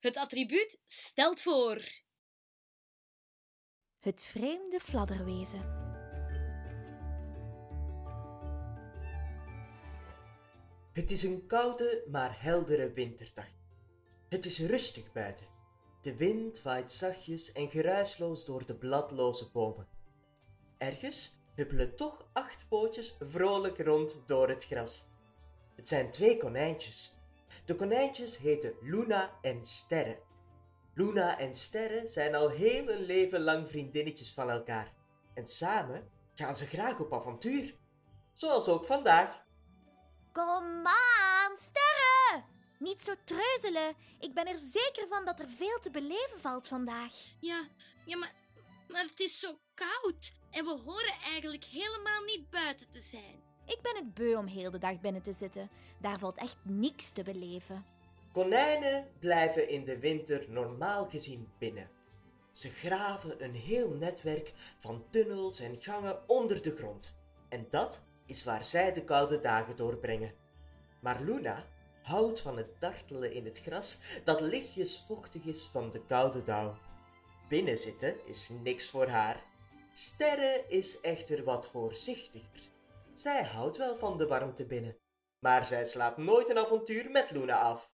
Het attribuut stelt voor. Het vreemde fladderwezen. Het is een koude, maar heldere winterdag. Het is rustig buiten. De wind waait zachtjes en geruisloos door de bladloze bomen. Ergens huppelen toch acht pootjes vrolijk rond door het gras. Het zijn twee konijntjes. De konijntjes heten Luna en Sterre. Luna en Sterre zijn al heel hun leven lang vriendinnetjes van elkaar. En samen gaan ze graag op avontuur. Zoals ook vandaag. Kom aan, sterren! Niet zo treuzelen. Ik ben er zeker van dat er veel te beleven valt vandaag. Ja, ja maar, maar het is zo koud. En we horen eigenlijk helemaal niet buiten te zijn. Ik ben het beu om heel de dag binnen te zitten. Daar valt echt niks te beleven. Konijnen blijven in de winter normaal gezien binnen. Ze graven een heel netwerk van tunnels en gangen onder de grond. En dat is waar zij de koude dagen doorbrengen. Maar Luna houdt van het dartelen in het gras dat lichtjes vochtig is van de koude dauw. Binnenzitten is niks voor haar. Sterre is echter wat voorzichtiger. Zij houdt wel van de warmte binnen, maar zij slaat nooit een avontuur met Luna af.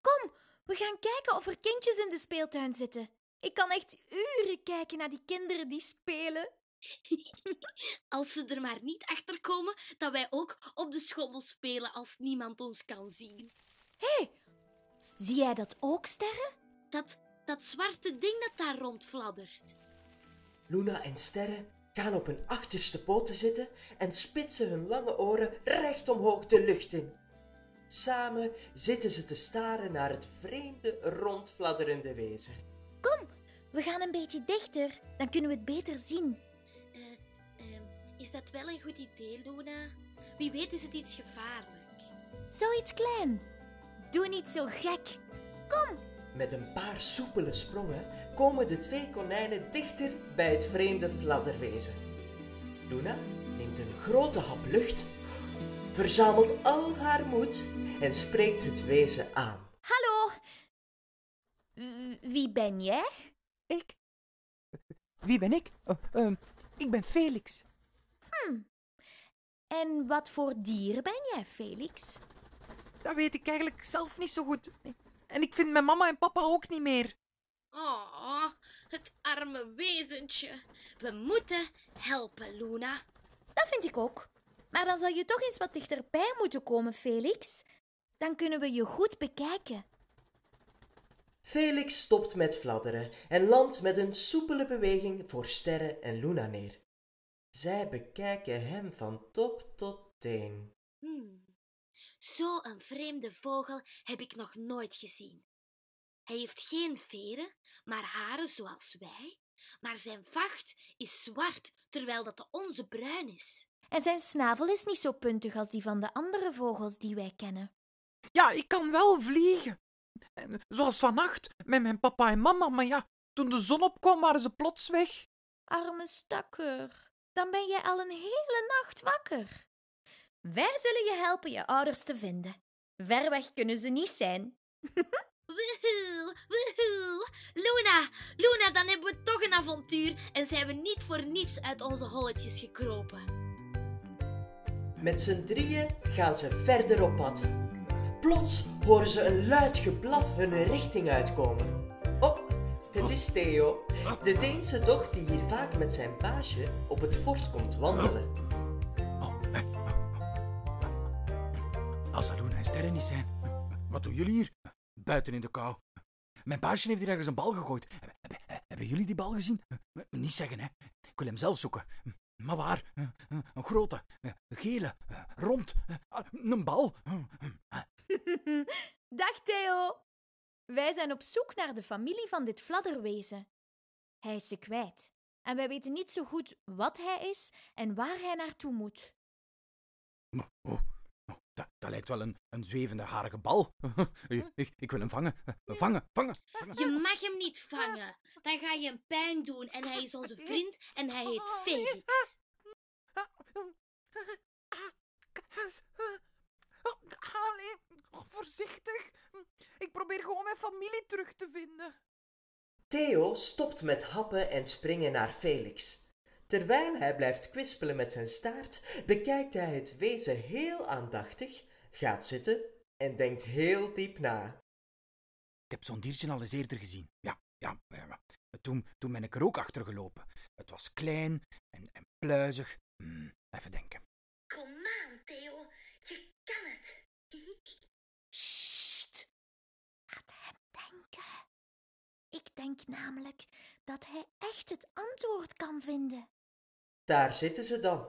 Kom, we gaan kijken of er kindjes in de speeltuin zitten. Ik kan echt uren kijken naar die kinderen die spelen. Als ze er maar niet achter komen dat wij ook op de schommel spelen als niemand ons kan zien. Hé, hey, zie jij dat ook, sterren? Dat, dat zwarte ding dat daar rondfladdert. Luna en Sterre gaan op hun achterste poten zitten en spitsen hun lange oren recht omhoog de lucht in. Samen zitten ze te staren naar het vreemde, rondfladderende wezen. Kom, we gaan een beetje dichter, dan kunnen we het beter zien. Uh, uh, is dat wel een goed idee, Luna? Wie weet is het iets gevaarlijk. Zoiets klein. Doe niet zo gek. Kom. Met een paar soepele sprongen komen de twee konijnen dichter bij het vreemde fladderwezen. Luna neemt een grote hap lucht, verzamelt al haar moed en spreekt het wezen aan. Hallo. Wie ben jij? Ik? Wie ben ik? Oh, uh, ik ben Felix. Hm. En wat voor dier ben jij, Felix? Dat weet ik eigenlijk zelf niet zo goed. En ik vind mijn mama en papa ook niet meer. Oh, het arme wezentje. We moeten helpen, Luna. Dat vind ik ook. Maar dan zal je toch eens wat dichterbij moeten komen, Felix. Dan kunnen we je goed bekijken. Felix stopt met fladderen en landt met een soepele beweging voor Sterre en Luna neer. Zij bekijken hem van top tot teen. Hmm. Zo'n vreemde vogel heb ik nog nooit gezien. Hij heeft geen veren, maar haren zoals wij. Maar zijn vacht is zwart, terwijl dat de onze bruin is. En zijn snavel is niet zo puntig als die van de andere vogels die wij kennen. Ja, ik kan wel vliegen. Zoals vannacht met mijn papa en mama, maar ja, toen de zon opkwam waren ze plots weg. Arme stakker, dan ben jij al een hele nacht wakker. Wij zullen je helpen je ouders te vinden. Ver weg kunnen ze niet zijn. Woehoe, woehoe. Luna, Luna, dan hebben we toch een avontuur en zijn we niet voor niets uit onze holletjes gekropen. Met z'n drieën gaan ze verder op pad. Plots horen ze een luid geblaf hun richting uitkomen. Oh, het is Theo, de Deense dog die hier vaak met zijn baasje op het fort komt wandelen. Luna en Sterren niet zijn, wat doen jullie hier? Buiten in de kou. Mijn baasje heeft hier ergens een bal gegooid. Hebben, jullie die bal gezien? Niet zeggen, hè. Ik wil hem zelf zoeken. Maar waar? Een grote, gele, rond, een bal. Dag Theo. Wij zijn op zoek naar de familie van dit fladderwezen. Hij is ze kwijt. En wij weten niet zo goed wat hij is en waar hij naartoe moet. Oh, dat, dat, lijkt wel een, een zwevende harige bal. ik, ik, wil hem vangen. Vangen, vangen, vangen. Je mag hem niet vangen. Dan ga je hem pijn doen en hij is onze vriend en hij heet Felix. Allee, oh, voorzichtig. Ik probeer gewoon mijn familie terug te vinden. Theo stopt met happen en springen naar Felix. Terwijl hij blijft kwispelen met zijn staart, bekijkt hij het wezen heel aandachtig, gaat zitten en denkt heel diep na. Ik heb zo'n diertje al eens eerder gezien. Ja, ja, ja. ja. Toen, toen ben ik er ook achter gelopen. Het was klein en, en pluizig. Hmm, even denken. Kom aan, Theo, je kan het. Sst! Laat hem denken. Ik denk namelijk dat hij echt het antwoord kan vinden. Daar zitten ze dan.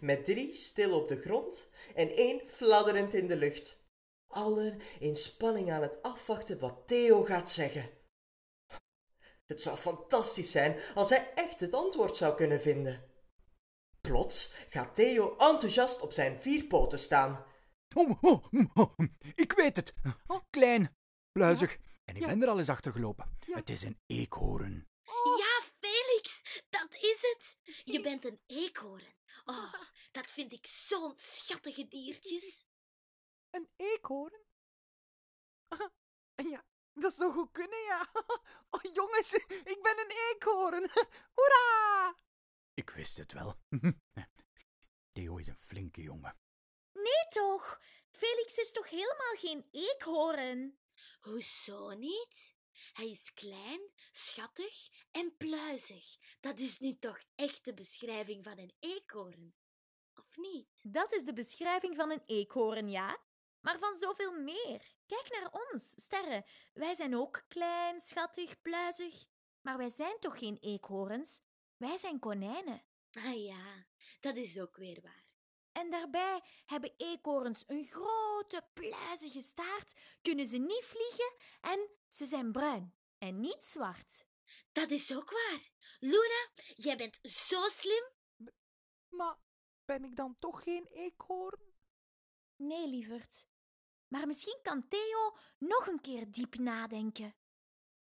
Met drie stil op de grond en één fladderend in de lucht. Allen in spanning aan het afwachten wat Theo gaat zeggen. Het zou fantastisch zijn als hij echt het antwoord zou kunnen vinden. Plots gaat Theo enthousiast op zijn vier poten staan. Oh, oh, oh, ik weet het. Klein, pluizig. En ik Ja. ben er al eens achter gelopen. Ja. Het is een eekhoorn. Ja, dat is het. Je bent een eekhoorn. Oh, dat vind ik zo'n schattige diertjes. Een eekhoorn? Ja, dat zou goed kunnen, ja. Oh, jongens, ik ben een eekhoorn. Hoera! Ik wist het wel. Theo is een flinke jongen. Nee toch? Felix is toch helemaal geen eekhoorn? Hoezo niet? Hij is klein, schattig en pluizig. Dat is nu toch echt de beschrijving van een eekhoorn? Of niet? Dat is de beschrijving van een eekhoorn, ja. Maar van zoveel meer. Kijk naar ons, sterren. Wij zijn ook klein, schattig, pluizig. Maar wij zijn toch geen eekhoorns? Wij zijn konijnen. Ah ja, dat is ook weer waar. En daarbij hebben eekhoorns een grote, pluizige staart, kunnen ze niet vliegen en ze zijn bruin en niet zwart. Dat is ook waar. Luna, jij bent zo slim. Maar ben ik dan toch geen eekhoorn? Nee, lieverd. Maar misschien kan Theo nog een keer diep nadenken.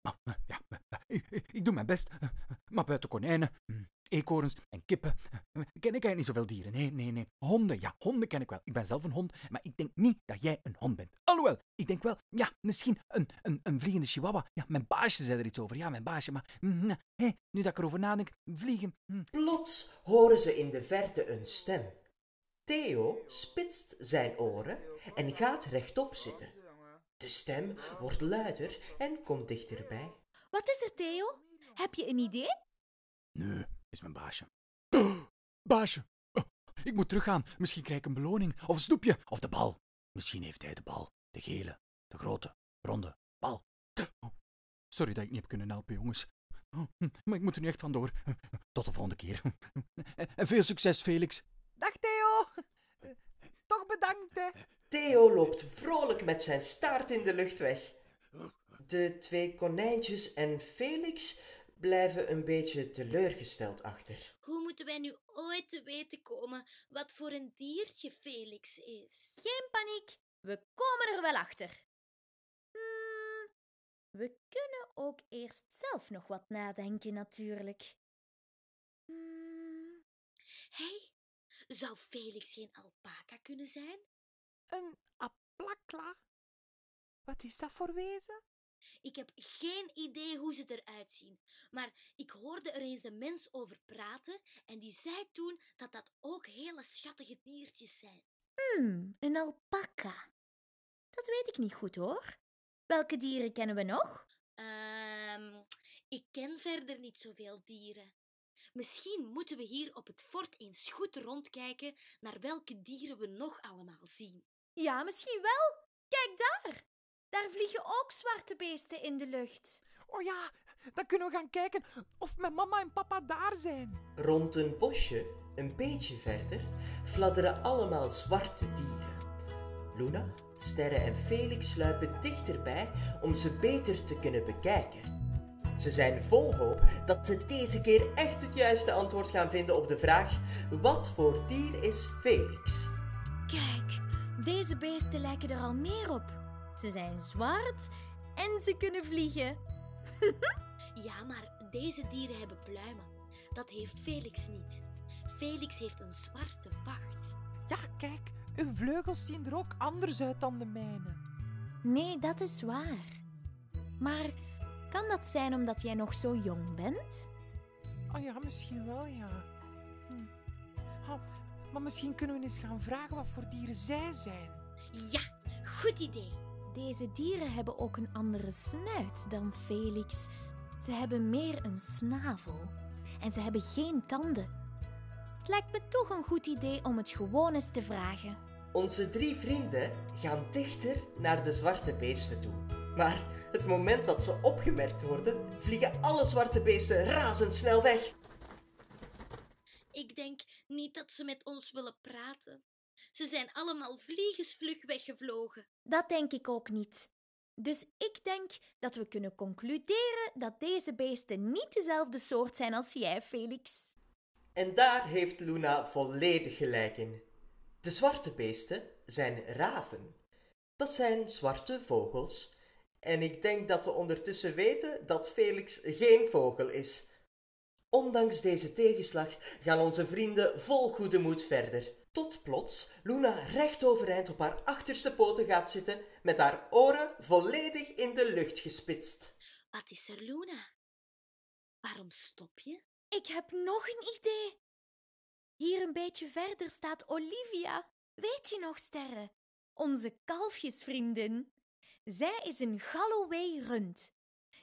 Maar, eh, ja, eh, ik, ik- ik doe mijn best. Eh, Maar buiten konijnen, hm, eekhoorns en kippen ken ik eigenlijk niet zoveel dieren. Nee, nee, nee. Honden, ja, honden ken ik wel. Ik ben zelf een hond, maar ik denk niet dat jij een hond bent. Alhoewel, ik denk wel, ja, misschien een, een, een vliegende chihuahua. Ja, mijn baasje zei er iets over. Ja, mijn baasje, maar hé, nu dat ik erover nadenk, vliegen. hm, Plots horen ze in de verte een stem. Theo spitst zijn oren en gaat rechtop zitten. De stem wordt luider en komt dichterbij. Wat is er, Theo? Heb je een idee? Nee, is mijn baasje. Baasje, oh, ik moet teruggaan. Misschien krijg ik een beloning, of een snoepje, of de bal. Misschien heeft hij de bal. De gele, de grote, ronde bal. Oh, sorry dat ik niet heb kunnen helpen, jongens. Maar ik moet er nu echt vandoor. Tot de volgende keer. En veel succes, Felix. Dag Theo. Toch bedankt, hè. Theo loopt vrolijk met zijn staart in de lucht weg. De twee konijntjes en Felix blijven een beetje teleurgesteld achter. Hoe moeten wij nu ooit te weten komen wat voor een diertje Felix is? Geen paniek, we komen er wel achter. Hmm, we kunnen ook eerst zelf nog wat nadenken, natuurlijk. Hmm, Hé, hey, zou Felix geen alpaca kunnen zijn? Een aplakla. Wat is dat voor wezen? Ik heb geen idee hoe ze eruit zien, maar ik hoorde er eens een mens over praten en die zei toen dat dat ook hele schattige diertjes zijn. hmm, een alpaca. Dat weet ik niet goed, hoor. Welke dieren kennen we nog? Ehm, ik ken verder niet zoveel dieren. Misschien moeten we hier op het fort eens goed rondkijken naar welke dieren we nog allemaal zien. Ja, misschien wel. Kijk daar. Daar vliegen ook zwarte beesten in de lucht. Oh ja, dan kunnen we gaan kijken of mijn mama en papa daar zijn. Rond een bosje, een beetje verder, fladderen allemaal zwarte dieren. Luna, Sterre en Felix sluipen dichterbij om ze beter te kunnen bekijken. Ze zijn vol hoop dat ze deze keer echt het juiste antwoord gaan vinden op de vraag: wat voor dier is Felix? Kijk, deze beesten lijken er al meer op. Ze zijn zwart en ze kunnen vliegen. Ja, maar deze dieren hebben pluimen. Dat heeft Felix niet. Felix heeft een zwarte vacht. Ja, kijk, uw vleugels zien er ook anders uit dan de mijne. Nee, dat is waar. Maar kan dat zijn omdat jij nog zo jong bent? Oh ja, misschien wel, ja. Hm. Maar misschien kunnen we eens gaan vragen wat voor dieren zij zijn. Ja, goed idee. Deze dieren hebben ook een andere snuit dan Felix. Ze hebben meer een snavel. En ze hebben geen tanden. Het lijkt me toch een goed idee om het gewoon eens te vragen. Onze drie vrienden gaan dichter naar de zwarte beesten toe. Maar het moment dat ze opgemerkt worden, vliegen alle zwarte beesten razendsnel weg. Ik denk niet dat ze met ons willen praten. Ze zijn allemaal vliegensvlug weggevlogen. Dat denk ik ook niet. Dus ik denk dat we kunnen concluderen dat deze beesten niet dezelfde soort zijn als jij, Felix. En daar heeft Luna volledig gelijk in. De zwarte beesten zijn raven. Dat zijn zwarte vogels. En ik denk dat we ondertussen weten dat Felix geen vogel is. Ondanks deze tegenslag gaan onze vrienden vol goede moed verder. Tot plots Luna recht overeind op haar achterste poten gaat zitten, met haar oren volledig in de lucht gespitst. Wat is er, Luna? Waarom stop je? Ik heb nog een idee. Hier een beetje verder staat Olivia. Weet je nog, Sterre? Onze kalfjesvriendin. Zij is een Galloway rund.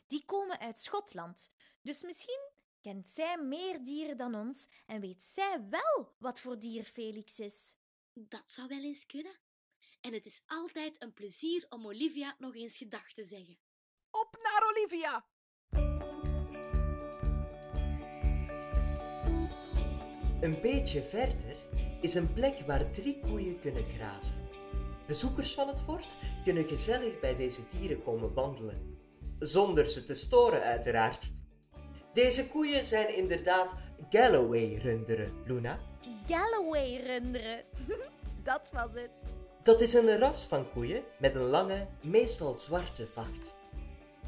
Die komen uit Schotland. Dus misschien kent zij meer dieren dan ons en weet zij wel wat voor dier Felix is. Dat zou wel eens kunnen. En het is altijd een plezier om Olivia nog eens gedag te zeggen. Op naar Olivia! Een beetje verder is een plek waar drie koeien kunnen grazen. Bezoekers van het fort kunnen gezellig bij deze dieren komen wandelen. Zonder ze te storen, uiteraard. Deze koeien zijn inderdaad Galloway-runderen, Luna. Galloway-runderen. Dat was het. Dat is een ras van koeien met een lange, meestal zwarte vacht.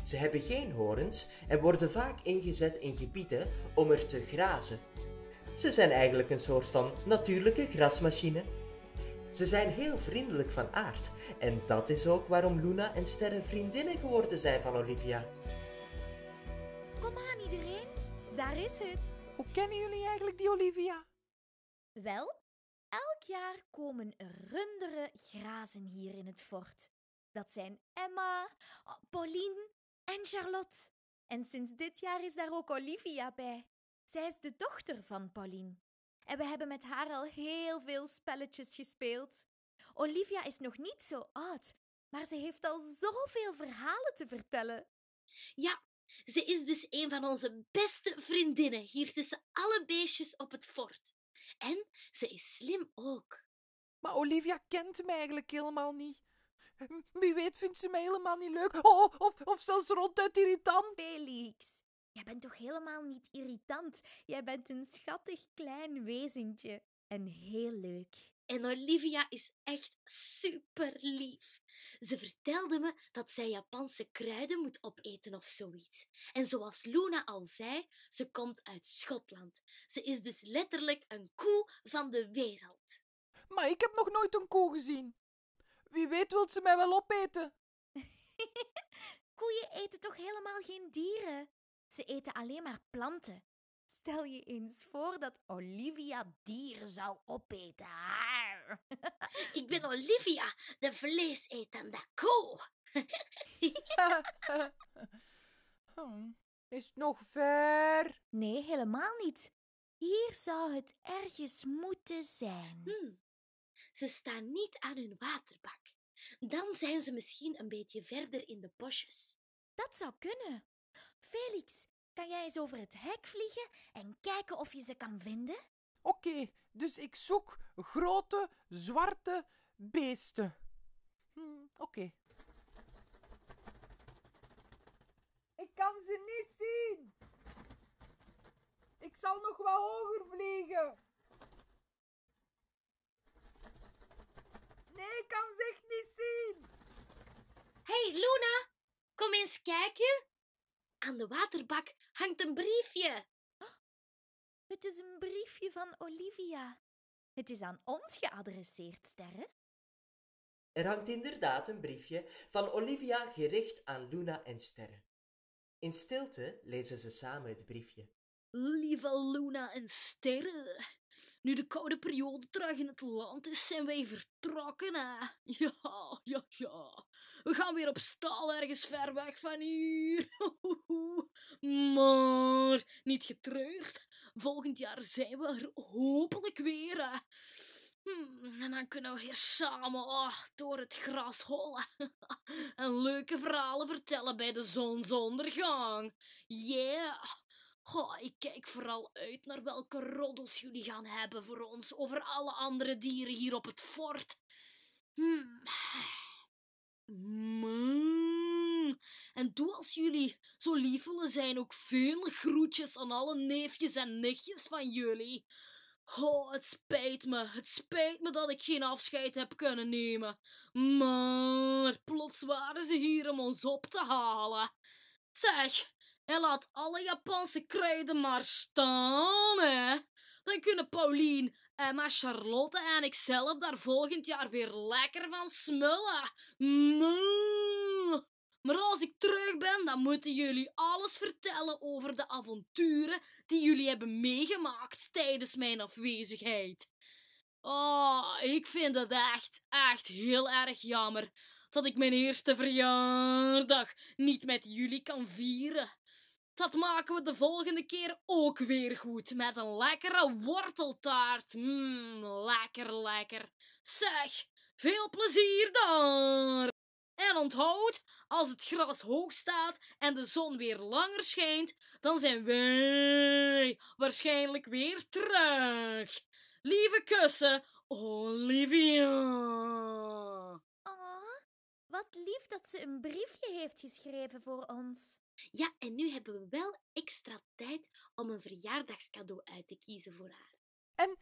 Ze hebben geen horens en worden vaak ingezet in gebieden om er te grazen. Ze zijn eigenlijk een soort van natuurlijke grasmachine. Ze zijn heel vriendelijk van aard en dat is ook waarom Luna en Sterre vriendinnen geworden zijn van Olivia. Kom aan, iedereen. Daar is het. Hoe kennen jullie eigenlijk die Olivia? Wel, elk jaar komen er runderen grazen hier in het fort. Dat zijn Emma, Pauline en Charlotte. En sinds dit jaar is daar ook Olivia bij. Zij is de dochter van Pauline. En we hebben met haar al heel veel spelletjes gespeeld. Olivia is nog niet zo oud, maar ze heeft al zoveel verhalen te vertellen. Ja, ze is dus een van onze beste vriendinnen hier tussen alle beestjes op het fort. En ze is slim ook. Maar Olivia kent me eigenlijk helemaal niet. Wie weet vindt ze mij helemaal niet leuk. Oh, of, of zelfs ronduit irritant. Felix, jij bent toch helemaal niet irritant? Jij bent een schattig klein wezentje. En heel leuk. En Olivia is echt super lief. Ze vertelde me dat zij Japanse kruiden moet opeten of zoiets. En zoals Luna al zei, ze komt uit Schotland. Ze is dus letterlijk een koe van de wereld. Maar ik heb nog nooit een koe gezien. Wie weet wilt ze mij wel opeten. Koeien eten toch helemaal geen dieren? Ze eten alleen maar planten. Stel je eens voor dat Olivia dieren zou opeten. Haar. Ik ben Olivia, de vleesetende koe. Hm, Is het nog ver? Nee, helemaal niet. Hier zou het ergens moeten zijn. Hm. Ze staan niet aan hun waterbak. Dan zijn ze misschien een beetje verder in de bosjes. Dat zou kunnen. Felix, kan jij eens over het hek vliegen en kijken of je ze kan vinden? Oké, dus ik zoek grote, zwarte beesten. Hm, Oké. Ik kan ze niet zien. Ik zal nog wat hoger vliegen. Nee, ik kan ze echt niet zien. hey, Luna, kom eens kijken. Aan de waterbak hangt een briefje. Het is een briefje van Olivia. Het is aan ons geadresseerd, Sterre. Er hangt inderdaad een briefje van Olivia gericht aan Luna en Sterre. In stilte lezen ze samen het briefje. Lieve Luna en Sterren, nu de koude periode terug in het land is, zijn wij vertrokken, hè? Ja, ja, ja. We gaan weer op stal ergens ver weg van hier. Maar niet getreurd. Volgend jaar zijn we er hopelijk weer, hè? Hmm, en dan kunnen we weer samen oh, door het gras hollen en leuke verhalen vertellen bij de zonsondergang. Yeah! Oh, ik kijk vooral uit naar welke roddels jullie gaan hebben voor ons over alle andere dieren hier op het fort. Hmm. Mm. En doe als jullie zo lief willen zijn ook veel groetjes aan alle neefjes en nichtjes van jullie. Oh, het spijt me, het spijt me dat ik geen afscheid heb kunnen nemen. Maar plots waren ze hier om ons op te halen. Zeg, en laat alle Japanse kruiden maar staan, hè. Dan kunnen Paulien, Emma, Charlotte en ikzelf daar volgend jaar weer lekker van smullen. Maar als ik terug ben, dan moeten jullie alles vertellen over de avonturen die jullie hebben meegemaakt tijdens mijn afwezigheid. Oh, ik vind het echt, echt heel erg jammer dat ik mijn eerste verjaardag niet met jullie kan vieren. Dat maken we de volgende keer ook weer goed met een lekkere worteltaart. Mmm, lekker, lekker. Zeg, veel plezier daar! En onthoud, als het gras hoog staat en de zon weer langer schijnt, dan zijn wij waarschijnlijk weer terug. Lieve kussen, Olivia. Oh, wat lief dat ze een briefje heeft geschreven voor ons. Ja, en nu hebben we wel extra tijd om een verjaardagscadeau uit te kiezen voor haar. En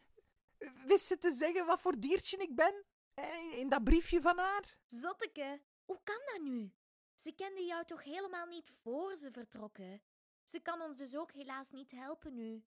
wist ze te zeggen wat voor diertje ik ben? Eh, In dat briefje van haar? Zotteke, hoe kan dat nu? Ze kende jou toch helemaal niet voor ze vertrokken? Ze kan ons dus ook helaas niet helpen nu.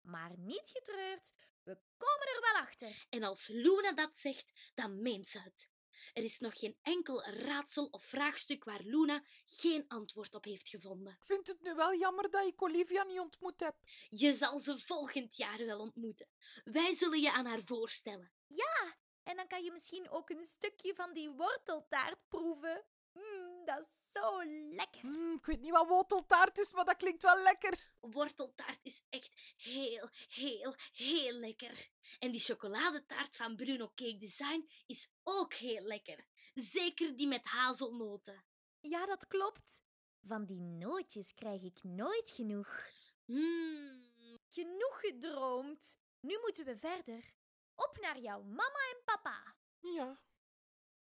Maar niet getreurd, we komen er wel achter. En als Luna dat zegt, dan meent ze het. Er is nog geen enkel raadsel of vraagstuk waar Luna geen antwoord op heeft gevonden. Ik vind het nu wel jammer dat ik Olivia niet ontmoet heb. Je zal ze volgend jaar wel ontmoeten. Wij zullen je aan haar voorstellen. Ja, en dan kan je misschien ook een stukje van die worteltaart proeven. Mmm, dat is zo lekker. Hmm, ik weet niet wat worteltaart is, maar dat klinkt wel lekker. Worteltaart is echt heel, heel, heel lekker. En die chocoladetaart van Bruno Cake Design is ook heel lekker. Zeker die met hazelnoten. Ja, dat klopt. Van die nootjes krijg ik nooit genoeg. Mmm, Genoeg gedroomd. Nu moeten we verder. Op naar jouw mama en papa. Ja,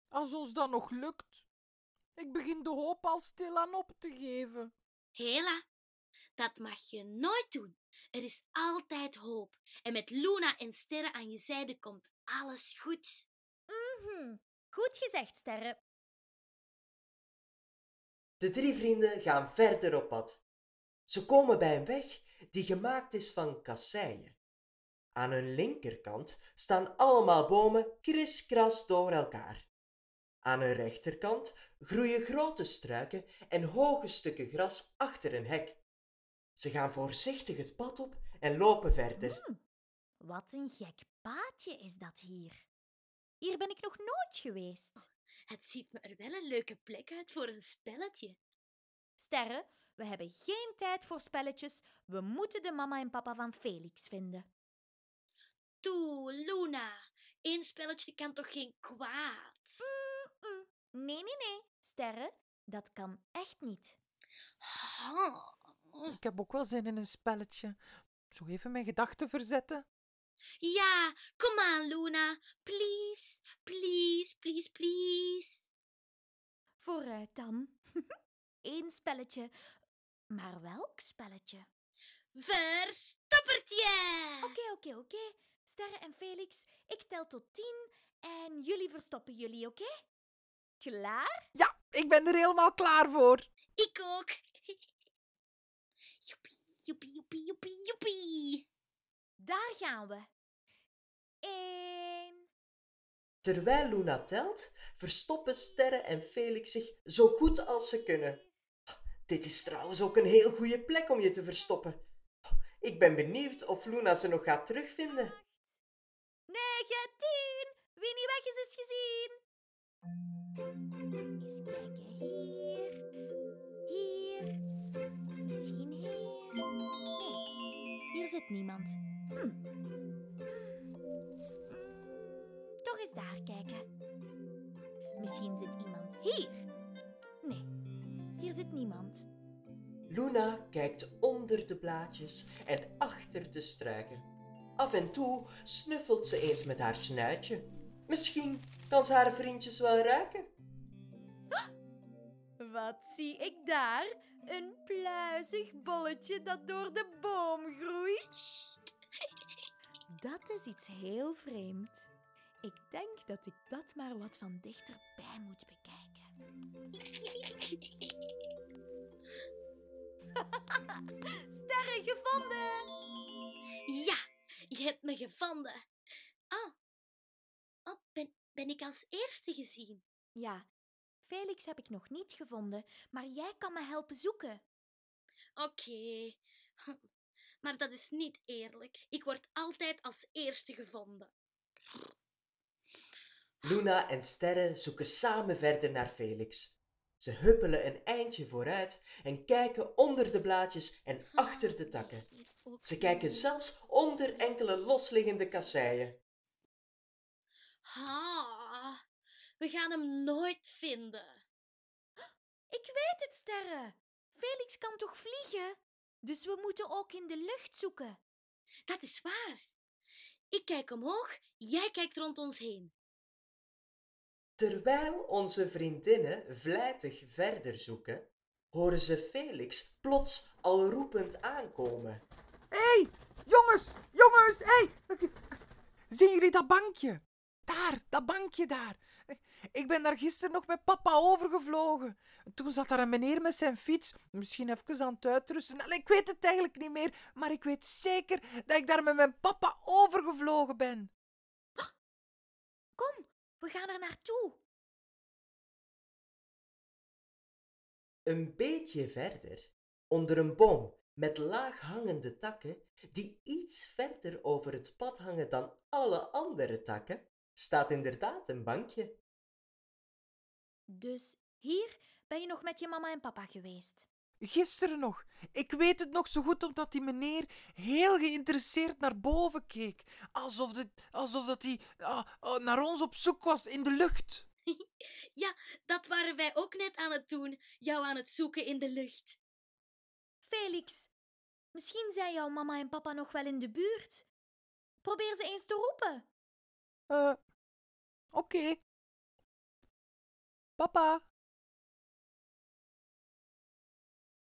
als ons dat nog lukt. Ik begin de hoop al stilaan op te geven. Hela, dat mag je nooit doen. Er is altijd hoop. En met Luna en Sterren aan je zijde komt alles goed. Mhm. Goed gezegd, Sterre. De drie vrienden gaan verder op pad. Ze komen bij een weg die gemaakt is van kasseien. Aan hun linkerkant staan allemaal bomen kriskras door elkaar. Aan hun rechterkant groeien grote struiken en hoge stukken gras achter een hek. Ze gaan voorzichtig het pad op en lopen verder. Hmm, wat een gek paadje is dat hier. Hier ben ik nog nooit geweest. Het ziet me er wel een leuke plek uit voor een spelletje. Sterre, we hebben geen tijd voor spelletjes. We moeten de mama en papa van Felix vinden. Toe, Luna. Eén spelletje kan toch geen kwaad? Mm-mm. Nee, nee, nee. Sterre, dat kan echt niet. Ik heb ook wel zin in een spelletje. Zo even mijn gedachten verzetten. Ja, kom aan, Luna. Please, please, please, please. Vooruit dan. Eén spelletje. Maar welk spelletje? Verstoppertje! Oké, oké, oké. Sterre en Felix, ik tel tot tien en jullie verstoppen jullie, oké? Klaar? Ja, ik ben er helemaal klaar voor. Ik ook. Joepie, joepie, joepie, joepie, joepie. Daar gaan we. één. Terwijl Luna telt, verstoppen Sterre en Felix zich zo goed als ze kunnen. Dit is trouwens ook een heel goede plek om je te verstoppen. Ik ben benieuwd of Luna ze nog gaat terugvinden. Wie niet weg is, is gezien. Eens kijken hier. Hier. Misschien hier. Nee, hier zit niemand. Hm. Toch eens daar kijken. Misschien zit iemand hier. Nee, hier zit niemand. Luna kijkt onder de blaadjes en achter de struiken. Af en toe snuffelt ze eens met haar snuitje. Misschien kan ze haar vriendjes wel ruiken. Wat zie ik daar? Een pluizig bolletje dat door de boom groeit. Dat is iets heel vreemd. Ik denk dat ik dat maar wat van dichterbij moet bekijken. Sterren gevonden! Ja, je hebt me gevonden. Ben, ik als eerste gezien? Ja, Felix heb ik nog niet gevonden, maar jij kan me helpen zoeken. Oké. Maar dat is niet eerlijk. Ik word altijd als eerste gevonden. Luna en Sterre zoeken samen verder naar Felix. Ze huppelen een eindje vooruit en kijken onder de blaadjes en achter de takken. Ze kijken zelfs onder enkele losliggende kasseien. Ha, we gaan hem nooit vinden. Ik weet het, Sterren. Felix kan toch vliegen? Dus we moeten ook in de lucht zoeken. Dat is waar. Ik kijk omhoog, jij kijkt rond ons heen. Terwijl onze vriendinnen vlijtig verder zoeken, horen ze Felix plots al roepend aankomen. Hé, hey, jongens, jongens, hé. Hey. Zien jullie dat bankje? Daar, dat bankje daar. Ik ben daar gisteren nog met papa overgevlogen. Toen zat daar een meneer met zijn fiets, misschien even aan het uitrusten. Allee, ik weet het eigenlijk niet meer, maar ik weet zeker dat ik daar met mijn papa overgevlogen ben. Kom, we gaan er naartoe. Een beetje verder, onder een boom met laag hangende takken, die iets verder over het pad hangen dan alle andere takken, staat inderdaad een bankje. Dus hier ben je nog met je mama en papa geweest. Gisteren nog. Ik weet het nog zo goed omdat die meneer heel geïnteresseerd naar boven keek. Alsof, de, alsof dat hij ah, ah, naar ons op zoek was in de lucht. Ja, dat waren wij ook net aan het doen, jou aan het zoeken in de lucht. Felix, misschien zijn jouw mama en papa nog wel in de buurt. Probeer ze eens te roepen. Eh, oké. Papa.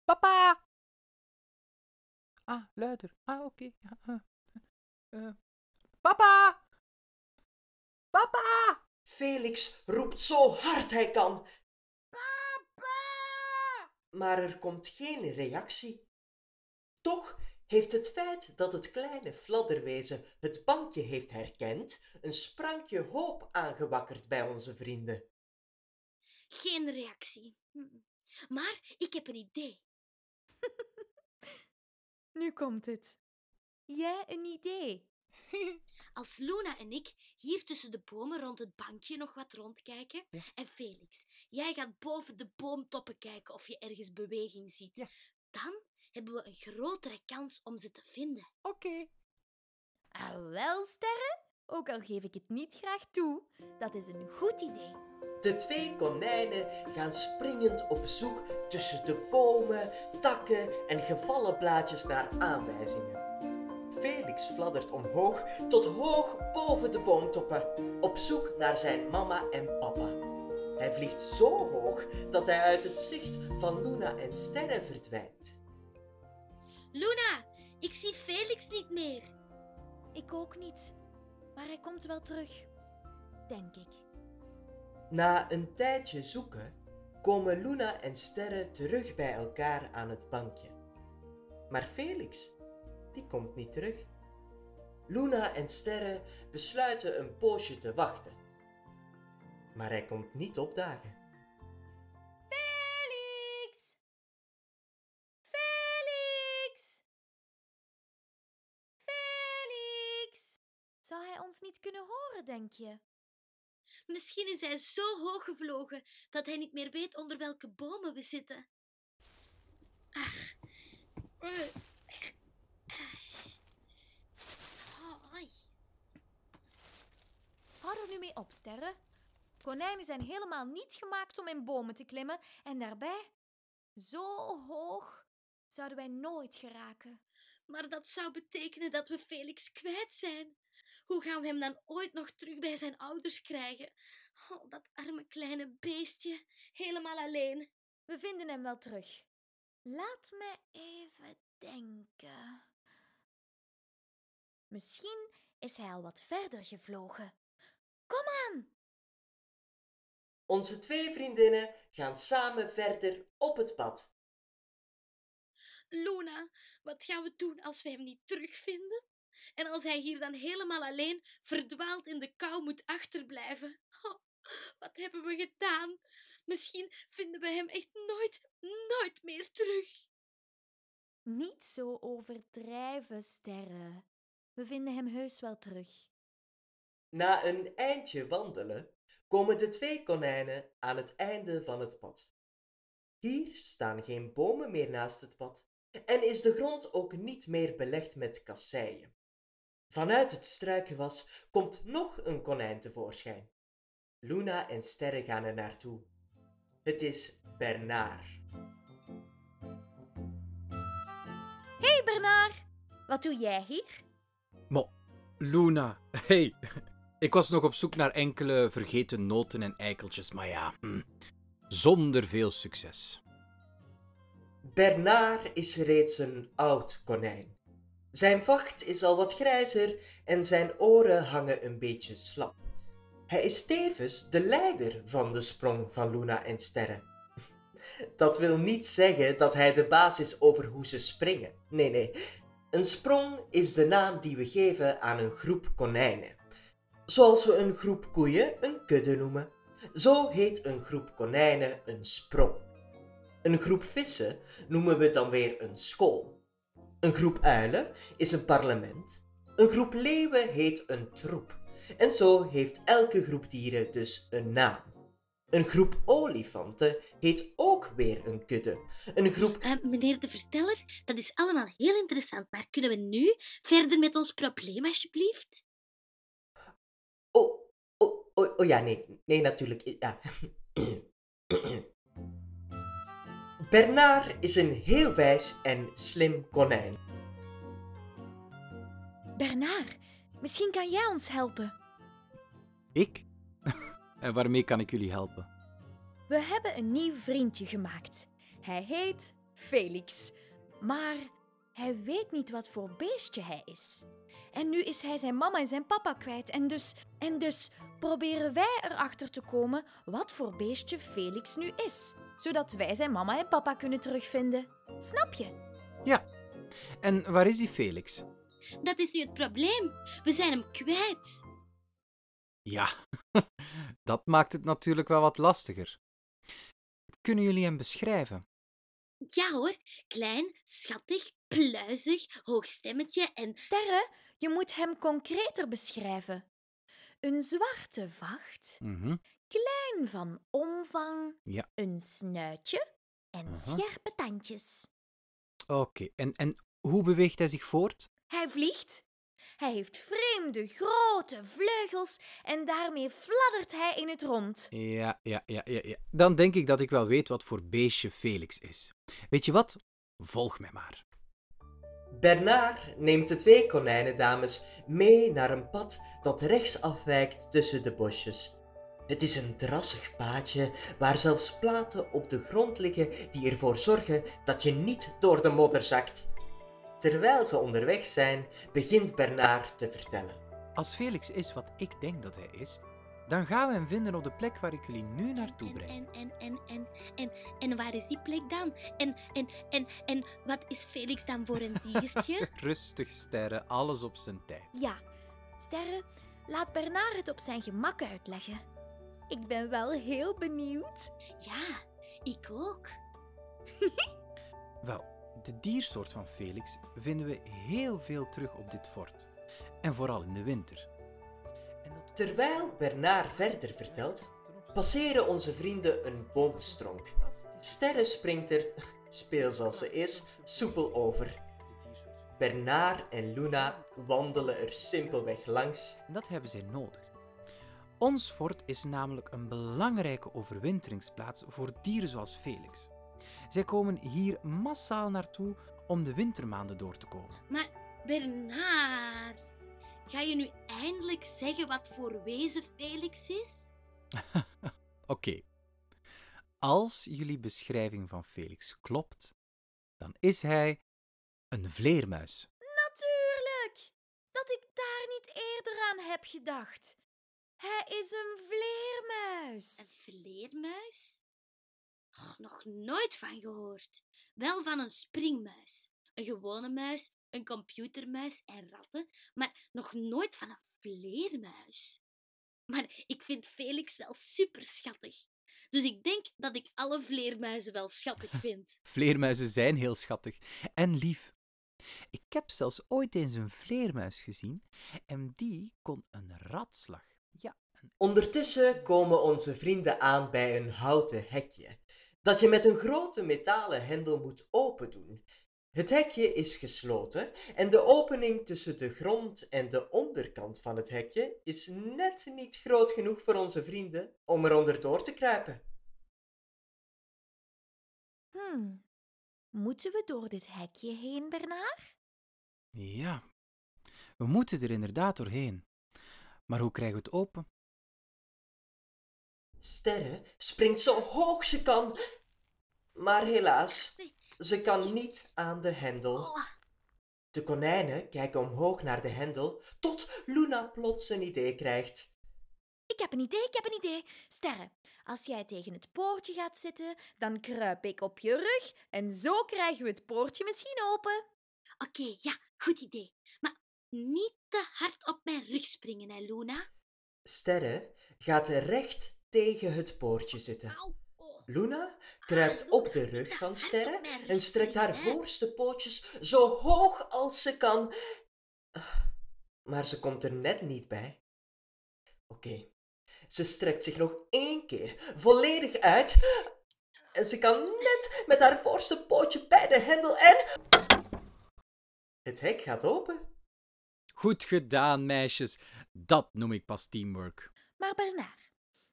Papa. Ah, luider. Ah, oké. Ja, eh, eh, papa. Papa. Felix roept zo hard hij kan, Papa. maar er komt geen reactie. Toch heeft het feit dat het kleine fladderwezen het bankje heeft herkend een sprankje hoop aangewakkerd bij onze vrienden. Geen reactie. Hm. Maar ik heb een idee. Nu komt het. Jij een idee? Als Luna en ik hier tussen de bomen rond het bankje nog wat rondkijken. Ja. En Felix, jij gaat boven de boomtoppen kijken of je ergens beweging ziet. Ja. Dan hebben we een grotere kans om ze te vinden. Oké. Ah, wel, sterren. Ook al geef ik het niet graag toe, dat is een goed idee. De twee konijnen gaan springend op zoek tussen de bomen, takken en gevallen blaadjes naar aanwijzingen. Felix fladdert omhoog tot hoog boven de boomtoppen, op zoek naar zijn mama en papa. Hij vliegt zo hoog dat hij uit het zicht van Luna en Sterren verdwijnt. Luna, ik zie Felix niet meer. Ik ook niet. Maar hij komt wel terug. Denk ik. Na een tijdje zoeken komen Luna en Sterre terug bij elkaar aan het bankje. Maar Felix, die komt niet terug. Luna en Sterre besluiten een poosje te wachten. Maar hij komt niet opdagen. Ons niet kunnen horen, denk je? Misschien is hij zo hoog gevlogen dat hij niet meer weet onder welke bomen we zitten. Ach. Hoi. Hou er nu mee op, sterren. Konijnen zijn helemaal niet gemaakt om in bomen te klimmen en daarbij, zo hoog, zouden wij nooit geraken. Maar dat zou betekenen dat we Felix kwijt zijn. Hoe gaan we hem dan ooit nog terug bij zijn ouders krijgen? Oh, dat arme kleine beestje, helemaal alleen. We vinden hem wel terug. Laat me even denken. Misschien is hij al wat verder gevlogen. Kom aan! Onze twee vriendinnen gaan samen verder op het pad. Luna, wat gaan we doen als we hem niet terugvinden? En als hij hier dan helemaal alleen verdwaald in de kou moet achterblijven? Oh, wat hebben we gedaan? Misschien vinden we hem echt nooit, nooit meer terug. Niet zo overdrijven, sterren. We vinden hem heus wel terug. Na een eindje wandelen komen de twee konijnen aan het einde van het pad. Hier staan geen bomen meer naast het pad en is de grond ook niet meer belegd met kasseien. Vanuit het struikenwas komt nog een konijn tevoorschijn. Luna en Sterre gaan er naartoe. Het is Bernard. hey Bernard, wat doe jij hier? Maar, Luna, hey. Ik was nog op zoek naar enkele vergeten noten en eikeltjes, maar ja, hm, zonder veel succes. Bernard is reeds een oud konijn. Zijn vacht is al wat grijzer en zijn oren hangen een beetje slap. Hij is tevens de leider van de sprong van Luna en Sterre. Dat wil niet zeggen dat hij de baas is over hoe ze springen. Nee, nee. Een sprong is de naam die we geven aan een groep konijnen. Zoals we een groep koeien een kudde noemen. Zo heet een groep konijnen een sprong. Een groep vissen noemen we dan weer een school. Een groep uilen is een parlement. Een groep leeuwen heet een troep. En zo heeft elke groep dieren dus een naam. Een groep olifanten heet ook weer een kudde. Een groep. Uh, meneer de verteller, dat is allemaal heel interessant, maar kunnen we nu verder met ons probleem, alsjeblieft? Oh, oh, oh, oh ja, nee, nee, natuurlijk. Ja. Bernard is een heel wijs en slim konijn. Bernard, misschien kan jij ons helpen. Ik? en waarmee kan ik jullie helpen? We hebben een nieuw vriendje gemaakt. Hij heet Felix. Maar hij weet niet wat voor beestje hij is. En nu is hij zijn mama en zijn papa kwijt. En dus, en dus proberen wij erachter te komen wat voor beestje Felix nu is. Zodat wij zijn mama en papa kunnen terugvinden. Snap je? Ja. En waar is die Felix? Dat is nu het probleem. We zijn hem kwijt. Ja, dat maakt het natuurlijk wel wat lastiger. Kunnen jullie hem beschrijven? Ja hoor, klein, schattig, pluizig, hoog stemmetje en... Sterre, je moet hem concreter beschrijven. Een zwarte vacht, Mhm. Klein van omvang, Ja. een snuitje en Aha. scherpe tandjes. Oké, en, en hoe beweegt hij zich voort? Hij vliegt. Hij heeft vreemde grote vleugels en daarmee fladdert hij in het rond. Ja, ja, ja, ja, ja. Dan denk ik dat ik wel weet wat voor beestje Felix is. Weet je wat? Volg mij maar. Bernard neemt de twee konijnendames mee naar een pad dat rechts afwijkt tussen de bosjes. Het is een drassig paadje waar zelfs platen op de grond liggen die ervoor zorgen dat je niet door de modder zakt. Terwijl ze onderweg zijn, begint Bernard te vertellen. Als Felix is wat ik denk dat hij is, Dan gaan we hem vinden op de plek waar ik jullie nu naartoe En, breng. en, en, en, en, en, en waar is die plek dan? En, en, en, en wat is Felix dan voor een diertje? Rustig, sterren, alles op zijn tijd. Ja, Sterre, laat Bernard het op zijn gemak uitleggen. Ik ben wel heel benieuwd. ja, ik ook. Wel, de diersoort van Felix vinden we heel veel terug op dit fort. En vooral in de winter. En dat Terwijl Bernard verder vertelt, passeren onze vrienden een boomstronk. Sterre springt er, speels als ze is, soepel over. Bernard en Luna wandelen er simpelweg langs. En dat hebben zij nodig. Ons fort is namelijk een belangrijke overwinteringsplaats voor dieren zoals Felix. Zij komen hier massaal naartoe om de wintermaanden door te komen. Maar Bernard, ga je nu eindelijk zeggen wat voor wezen Felix is? Oké. Als jullie beschrijving van Felix klopt, dan is hij een vleermuis. Natuurlijk! Dat ik daar niet eerder aan heb gedacht. Hij is een vleermuis. Een vleermuis? Oh, nog nooit van gehoord. Wel van een springmuis. Een gewone muis, een computermuis en ratten, maar nog nooit van een vleermuis. Maar ik vind Felix wel super schattig. Dus ik denk dat ik alle vleermuizen wel schattig vind. Vleermuizen zijn heel schattig en lief. Ik heb zelfs ooit eens een vleermuis gezien en die kon een ratslag. Ondertussen komen onze vrienden aan bij een houten hekje, dat je met een grote metalen hendel moet opendoen. Het hekje is gesloten en de opening tussen de grond en de onderkant van het hekje is net niet groot genoeg voor onze vrienden om eronder door te kruipen. Hmm. Moeten we door dit hekje heen, Bernard? Ja, we moeten er inderdaad doorheen. Maar hoe krijgen we het open? Sterre springt zo hoog ze kan, maar helaas, ze kan niet aan de hendel. De konijnen kijken omhoog naar de hendel, tot Luna plots een idee krijgt. Ik heb een idee, ik heb een idee. Sterre, als jij tegen het poortje gaat zitten, dan kruip ik op je rug en zo krijgen we het poortje misschien open. Oké, ja, goed idee. Maar niet te hard op mijn rug springen, hè, Luna? Sterre gaat recht tegen het poortje zitten. Oh. Luna kruipt op de rug van Sterre en strekt haar voorste pootjes zo hoog als ze kan. Ah, Maar ze komt er net niet bij. Oké, ze strekt zich nog één keer volledig uit en ze kan net met haar voorste pootje bij de hendel en... Het hek gaat open. Goed gedaan, meisjes. Dat noem ik pas teamwork. Maar Bernard,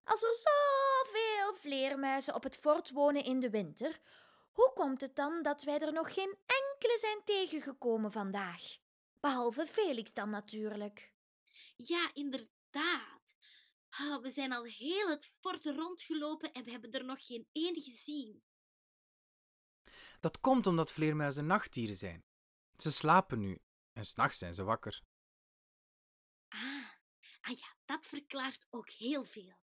als er zoveel vleermuizen op het fort wonen in de winter, hoe komt het dan dat wij er nog geen enkele zijn tegengekomen vandaag? Behalve Felix dan natuurlijk. Ja, inderdaad. Ah, we zijn al heel het fort rondgelopen en we hebben er nog geen één gezien. Dat komt omdat vleermuizen nachtdieren zijn. Ze slapen nu en s'nachts zijn ze wakker. Ah, ah ja, dat verklaart ook heel veel.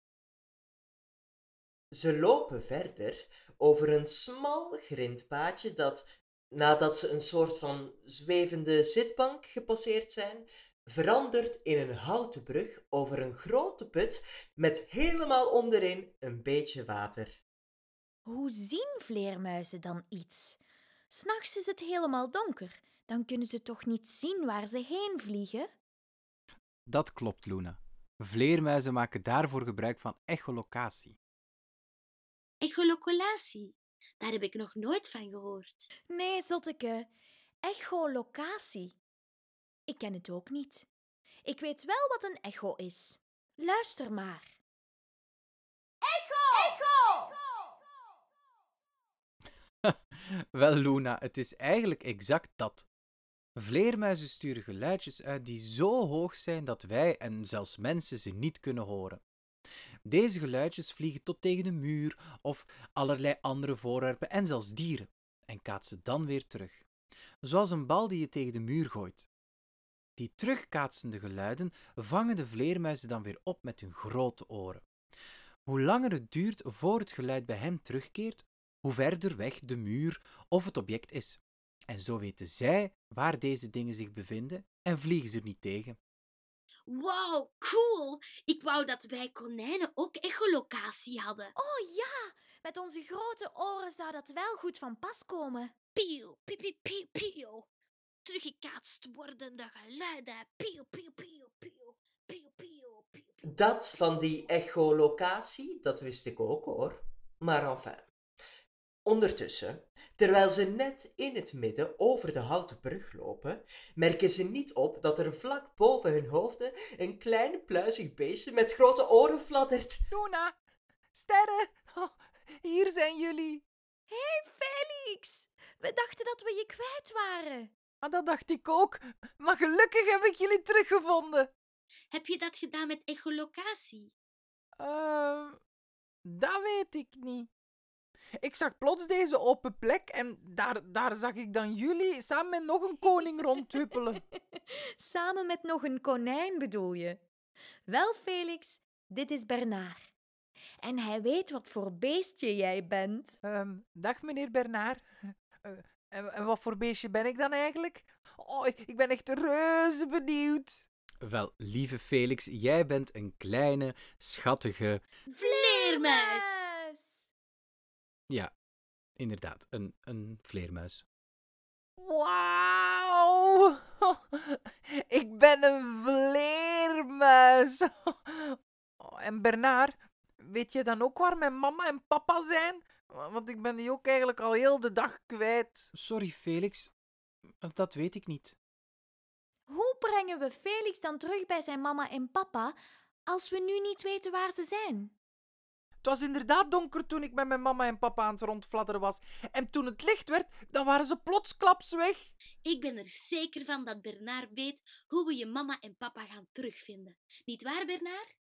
Ze lopen verder over een smal grindpaadje dat, nadat ze een soort van zwevende zitbank gepasseerd zijn, verandert in een houten brug over een grote put met helemaal onderin een beetje water. Hoe zien vleermuizen dan iets? S'nachts is het helemaal donker. Dan kunnen ze toch niet zien waar ze heen vliegen? Dat klopt, Luna. Vleermuizen maken daarvoor gebruik van echolocatie. Echoloculatie. Daar heb ik nog nooit van gehoord. Nee, zotteke. Echolocatie. Ik ken het ook niet. Ik weet wel wat een echo is. Luister maar. Echo! Echo! Wel, Luna, het is eigenlijk exact dat. Vleermuizen sturen geluidjes uit die zo hoog zijn dat wij en zelfs mensen ze niet kunnen horen. Deze geluidjes vliegen tot tegen de muur of allerlei andere voorwerpen en zelfs dieren en kaatsen dan weer terug. Zoals een bal die je tegen de muur gooit. Die terugkaatsende geluiden vangen de vleermuizen dan weer op met hun grote oren. Hoe langer het duurt voor het geluid bij hen terugkeert, hoe verder weg de muur of het object is. En zo weten zij waar deze dingen zich bevinden en vliegen ze er niet tegen. Wow, cool! Ik wou dat wij konijnen ook echolocatie hadden. Oh ja, met onze grote oren zou dat wel goed van pas komen. Pieuw, pieuw, pieuw, pieuw, pieuw. Teruggekaatst wordende geluiden. Pieuw, pieuw. Pieuw, pieuw, pieuw. Dat van die echolocatie, dat wist ik ook hoor. Maar enfin. Ondertussen, terwijl ze net in het midden over de houten brug lopen, merken ze niet op dat er vlak boven hun hoofden een klein pluizig beestje met grote oren fladdert. Luna, sterren, oh, hier zijn jullie. Hé, hey, Felix! We dachten dat we je kwijt waren. Ah, dat dacht ik ook, maar gelukkig heb ik jullie teruggevonden. Heb je dat gedaan met echolocatie? Uh, dat weet ik niet. Ik zag plots deze open plek en daar, daar zag ik dan jullie samen met nog een koning rondhuppelen. samen met nog een konijn bedoel je? Wel, Felix, dit is Bernard. En hij weet wat voor beestje jij bent. Um, dag, meneer Bernard. Uh, en, en, wat voor beestje ben ik dan eigenlijk? Oh, ik ben echt reuze benieuwd. Wel, lieve Felix, jij bent een kleine, schattige... Vleermuis! Ja, inderdaad, een, een vleermuis. Wauw! Ik ben een vleermuis! Oh, en Bernard, weet je dan ook waar mijn mama en papa zijn? Want ik ben die ook eigenlijk al heel de dag kwijt. Sorry, Felix, dat weet ik niet. Hoe brengen we Felix dan terug bij zijn mama en papa als we nu niet weten waar ze zijn? Het was inderdaad donker toen ik met mijn mama en papa aan het rondfladderen was. En toen het licht werd, dan waren ze plotsklaps weg. Ik ben er zeker van dat Bernard weet hoe we je mama en papa gaan terugvinden. Niet waar, Bernard?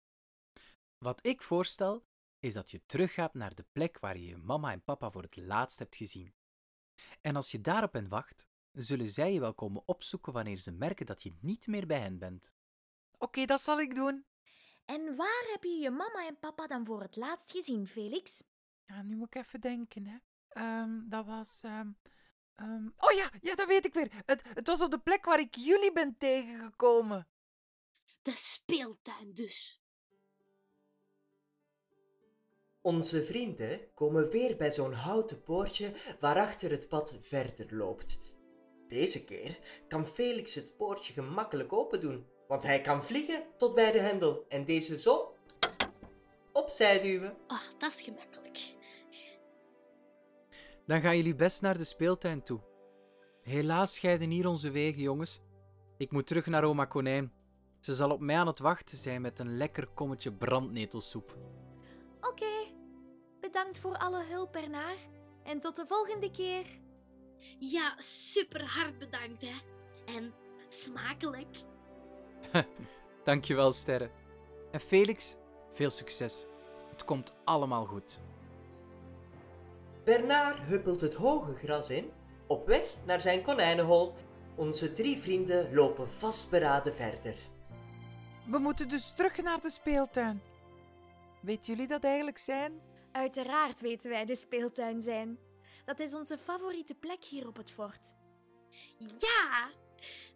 Wat ik voorstel, is dat je teruggaat naar de plek waar je je mama en papa voor het laatst hebt gezien. En als je daarop hen wacht, zullen zij je wel komen opzoeken wanneer ze merken dat je niet meer bij hen bent. Oké, dat zal ik doen. En waar heb je je mama en papa dan voor het laatst gezien, Felix? Ja, nu moet ik even denken, hè. Um, dat was... Um, um... Oh ja, ja, dat weet ik weer. Het, het was op de plek waar ik jullie ben tegengekomen. De speeltuin dus. Onze vrienden komen weer bij zo'n houten poortje waarachter het pad verder loopt. Deze keer kan Felix het poortje gemakkelijk open doen. Want hij kan vliegen tot bij de hendel en deze zo opzij duwen. Oh, dat is gemakkelijk. Dan gaan jullie best naar de speeltuin toe. Helaas scheiden hier onze wegen, jongens. Ik moet terug naar oma Konijn. Ze zal op mij aan het wachten zijn met een lekker kommetje brandnetelsoep. Oké, bedankt voor alle hulp, Bernard. En tot de volgende keer. Ja, super hard bedankt, hè. En smakelijk. Dankjewel, Sterren. En Felix, veel succes. Het komt allemaal goed. Bernard huppelt het hoge gras in, op weg naar zijn konijnenhol. Onze drie vrienden lopen vastberaden verder. We moeten dus terug naar de speeltuin. Weet jullie dat eigenlijk zijn? Uiteraard weten wij de speeltuin zijn. Dat is onze favoriete plek hier op het fort. Ja,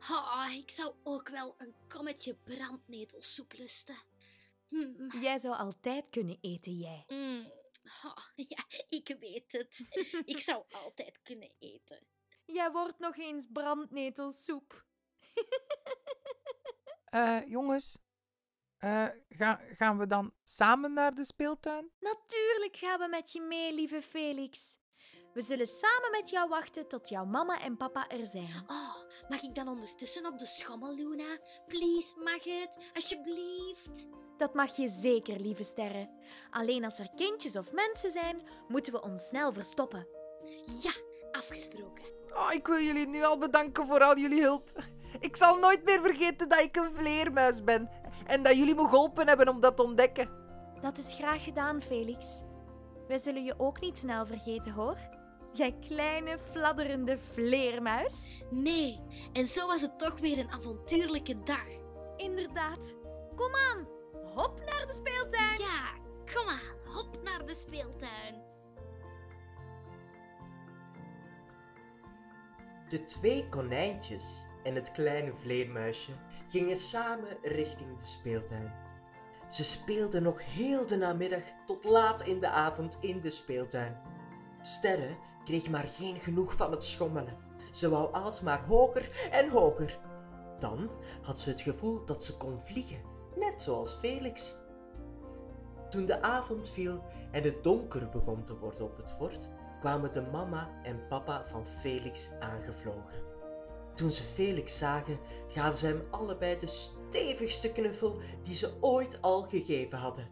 Oh, ik zou ook wel een kommetje brandnetelsoep lusten. Hm. Jij zou altijd kunnen eten, jij. Mm. Oh, ja, ik weet het. ik zou altijd kunnen eten. Jij wordt nog eens brandnetelsoep. uh, jongens, uh, ga, gaan we dan samen naar de speeltuin? Natuurlijk gaan we met je mee, lieve Felix. We zullen samen met jou wachten tot jouw mama en papa er zijn. Oh, mag ik dan ondertussen op de schommel, Luna? Please, mag het? Alsjeblieft. Dat mag je zeker, lieve sterren. Alleen als er kindjes of mensen zijn, moeten we ons snel verstoppen. Ja, afgesproken. Oh, ik wil jullie nu al bedanken voor al jullie hulp. Ik zal nooit meer vergeten dat ik een vleermuis ben en dat jullie me geholpen hebben om dat te ontdekken. Dat is graag gedaan, Felix. Wij zullen je ook niet snel vergeten, hoor. Jij kleine fladderende vleermuis. Nee, en zo was het toch weer een avontuurlijke dag. Inderdaad. Kom aan, hop naar de speeltuin. Ja, kom aan, hop naar de speeltuin. De twee konijntjes en het kleine vleermuisje gingen samen richting de speeltuin. Ze speelden nog heel de namiddag tot laat in de avond in de speeltuin. Sterre kreeg maar geen genoeg van het schommelen. Ze wou alsmaar hoger en hoger. Dan had ze het gevoel dat ze kon vliegen, net zoals Felix. Toen de avond viel en het donker begon te worden op het fort, kwamen de mama en papa van Felix aangevlogen. Toen ze Felix zagen, gaven ze hem allebei de stevigste knuffel die ze ooit al gegeven hadden.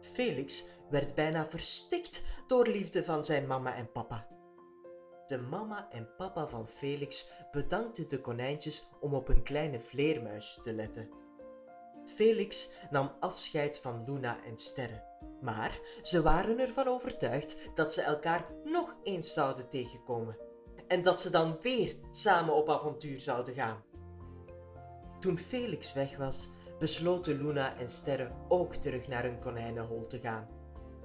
Felix werd bijna verstikt door liefde van zijn mama en papa. De mama en papa van Felix bedankten de konijntjes om op een kleine vleermuisje te letten. Felix nam afscheid van Luna en Sterre, maar ze waren ervan overtuigd dat ze elkaar nog eens zouden tegenkomen en dat ze dan weer samen op avontuur zouden gaan. Toen Felix weg was, besloten Luna en Sterre ook terug naar hun konijnenhol te gaan,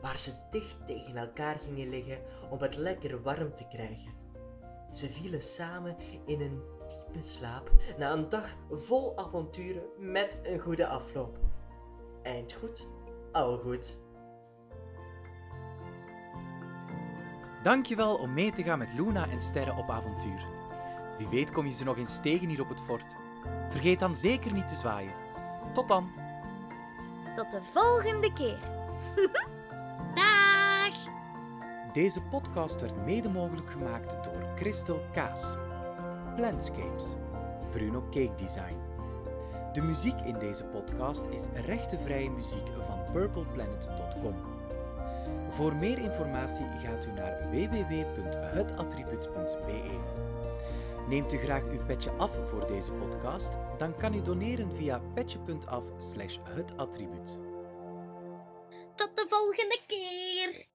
waar ze dicht tegen elkaar gingen liggen om het lekker warm te krijgen. Ze vielen samen in een diepe slaap na een dag vol avonturen met een goede afloop. Eind goed, al goed. Dankjewel om mee te gaan met Luna en Sterren op avontuur. Wie weet kom je ze nog eens tegen hier op het fort. Vergeet dan zeker niet te zwaaien. Tot dan! Tot de volgende keer. Deze podcast werd mede mogelijk gemaakt door Christel Kaas, Plantscapes, Bruno Cake Design. De muziek in deze podcast is rechtenvrije muziek van purpleplanet.com. Voor meer informatie gaat u naar www.hetattribuut.be. Neemt u graag uw petje af voor deze podcast? Dan kan u doneren via petje.af slash. Tot de volgende keer!